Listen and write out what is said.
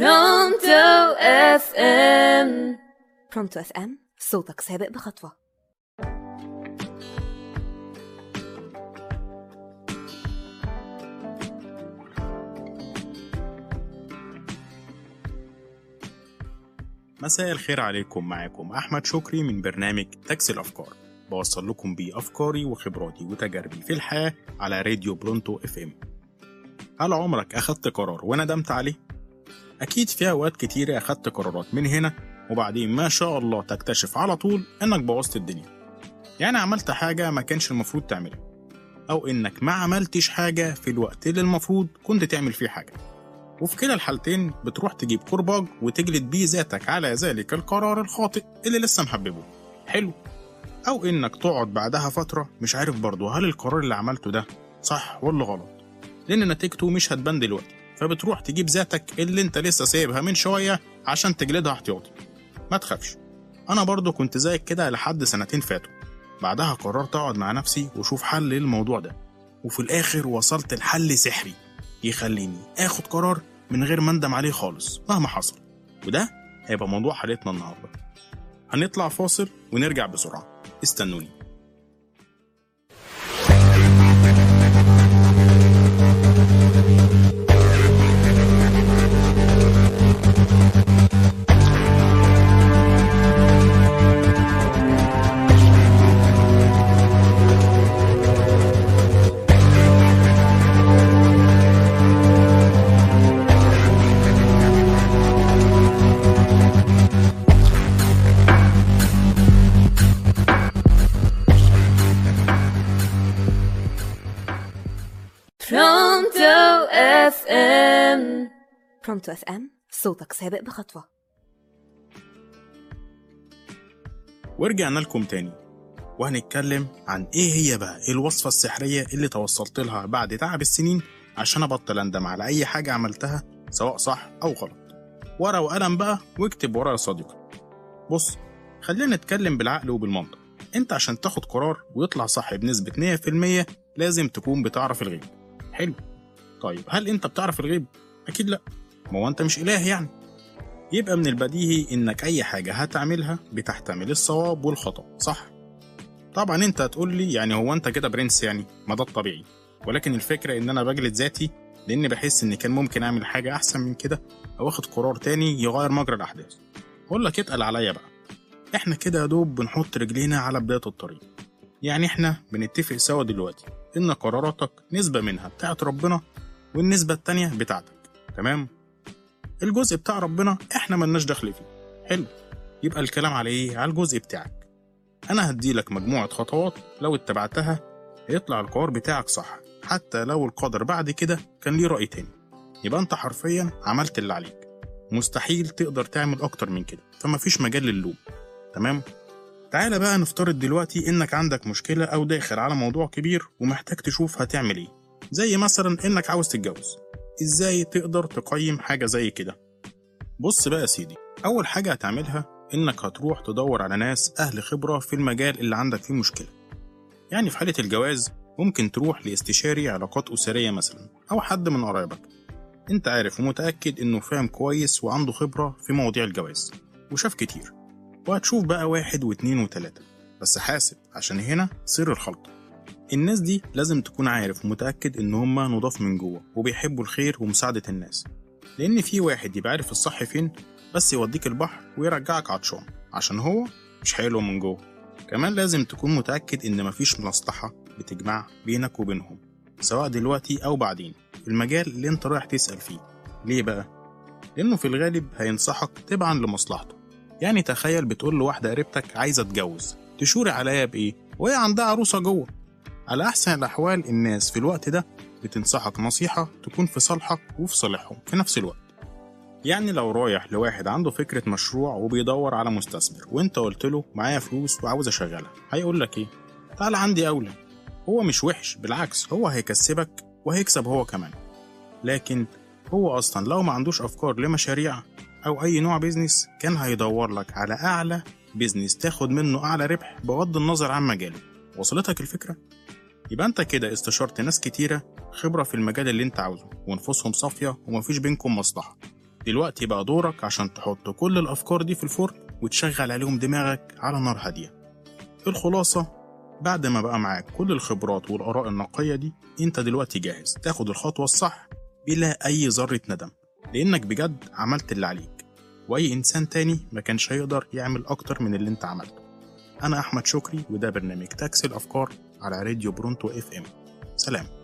Pronto FM Pronto FM صوتك سابق بخطوة. مساء الخير عليكم معاكم أحمد شكري من برنامج تاكسي الأفكار. بوصل لكم بيه أفكاري وخبراتي وتجاربي في الحياة على راديو Pronto FM هل عمرك أخدت قرار وندمت عليه؟ أكيد في أوقات كتيرة أخدت قرارات من هنا وبعدين ما شاء الله تكتشف على طول إنك بوظت الدنيا. يعني عملت حاجة ما كانش المفروض تعملها أو إنك ما عملتش حاجة في الوقت اللي المفروض كنت تعمل فيه حاجة. وفي كلا الحالتين بتروح تجيب كرباج وتجلد بيه ذاتك على ذلك القرار الخاطئ اللي لسه محببه. حلو. أو إنك تقعد بعدها فترة مش عارف برضه هل القرار اللي عملته ده صح ولا غلط لأن نتيجته مش هتبان دلوقتي. فبتروح تجيب ذاتك اللي انت لسه سايبها من شوية عشان تجلدها احتياطي. ما تخافش. أنا برضه كنت زيك كده لحد سنتين فاتوا. بعدها قررت أقعد مع نفسي وأشوف حل للموضوع ده. وفي الآخر وصلت لحل سحري يخليني آخد قرار من غير ما أندم عليه خالص مهما حصل. وده هيبقى موضوع حلقتنا النهارده. هنطلع فاصل ونرجع بسرعة. استنوني. Pronto FM. Pronto FM صوتك سابق بخطوة. ورجعنا لكم تاني. وهنتكلم عن إيه هي بقى الوصفة السحرية اللي توصلت لها بعد تعب السنين عشان أبطل أندم على أي حاجة عملتها سواء صح أو غلط. ورقة وقلم بقى واكتب ورا يا صديقي. بص خلينا نتكلم بالعقل وبالمنطق. أنت عشان تاخد قرار ويطلع صح بنسبة 100% لازم تكون بتعرف الغيب. حلو. طيب هل انت بتعرف الغيب؟ أكيد لا. ما هو انت مش إله يعني. يبقى من البديهي إنك أي حاجة هتعملها بتحتمل الصواب والخطأ صح؟ طبعا أنت هتقول لي يعني هو أنت كده برنس يعني ما ده الطبيعي. ولكن الفكرة إن أنا بجلد ذاتي لأن بحس ان كان ممكن أعمل حاجة أحسن من كده أو أخد قرار تاني يغير مجرى الأحداث. أقول لك اتقل عليا بقى. إحنا كده يا دوب بنحط رجلينا على بداية الطريق. يعني إحنا بنتفق سوا دلوقتي. إن قراراتك نسبة منها بتاعت ربنا والنسبة التانية بتاعتك. تمام؟ الجزء بتاع ربنا إحنا ملناش دخل فيه. حلو. يبقى الكلام على إيه على الجزء بتاعك. أنا هديلك مجموعة خطوات لو اتبعتها هيطلع القرار بتاعك صح حتى لو القدر بعد كده كان ليه رأي تاني. يبقى أنت حرفيا عملت اللي عليك. مستحيل تقدر تعمل أكتر من كده. فمفيش مجال للوم. تمام؟ تعالى بقى نفترض دلوقتي إنك عندك مشكلة أو داخل على موضوع كبير ومحتاج تشوف هتعمل إيه. زي مثلا إنك عاوز تتجوز. إزاي تقدر تقيم حاجة زي كده؟ بص بقى يا سيدي أول حاجة هتعملها إنك هتروح تدور على ناس أهل خبرة في المجال اللي عندك فيه مشكلة. يعني في حالة الجواز ممكن تروح لاستشاري علاقات أسرية مثلا أو حد من قرايبك. أنت عارف ومتأكد إنه فاهم كويس وعنده خبرة في مواضيع الجواز وشاف كتير. وهتشوف بقى واحد واتنين وتلاتة. بس حاسب عشان هنا سر الخلطة الناس دي لازم تكون عارف ومتأكد إن هما نضاف من جوه وبيحبوا الخير ومساعدة الناس. لأن في واحد يبقى عارف الصح فين بس يوديك البحر ويرجعك عطشان عشان هو مش حلو من جوه. كمان لازم تكون متأكد إن مفيش مصلحة بتجمع بينك وبينهم سواء دلوقتي أو بعدين. في المجال اللي أنت رايح تسأل فيه. ليه بقى؟ لأنه في الغالب هينصحك تبعا لمصلحته. يعني تخيل بتقول لواحدة قريبتك عايزة اتجوز تشوري عليا بإيه؟ وهي عندها عروسة جوه. على أحسن الأحوال الناس في الوقت ده بتنصحك نصيحة تكون في صالحك وفي صالحهم في نفس الوقت. يعني لو رايح لواحد عنده فكرة مشروع وبيدور على مستثمر وأنت قلت له معايا فلوس وعاوز أشغلها هيقول لك إيه؟ تعال عندي أولى. هو مش وحش بالعكس هو هيكسبك وهيكسب هو كمان. لكن هو أصلا لو ما عندوش أفكار لمشاريع أو أي نوع بيزنس كان هيدور لك على أعلى بيزنس تاخد منه أعلى ربح بغض النظر عن مجاله. وصلتك الفكرة؟ يبقى أنت كده استشرت ناس كتيرة خبرة في المجال اللي أنت عاوزه ونفوسهم صافية ومفيش بينكم مصلحة. دلوقتي بقى دورك عشان تحط كل الأفكار دي في الفرن وتشغل عليهم دماغك على نار هادية. الخلاصة بعد ما بقى معاك كل الخبرات والآراء النقية دي أنت دلوقتي جاهز تاخد الخطوة الصح بلا أي ذرة ندم. لأنك بجد عملت اللي عليك. وأي إنسان تاني ما كانش هيقدر يعمل أكتر من اللي أنت عملته. أنا أحمد شكري وده برنامج تاكسي الأفكار على راديو برونتو إف إم. سلام.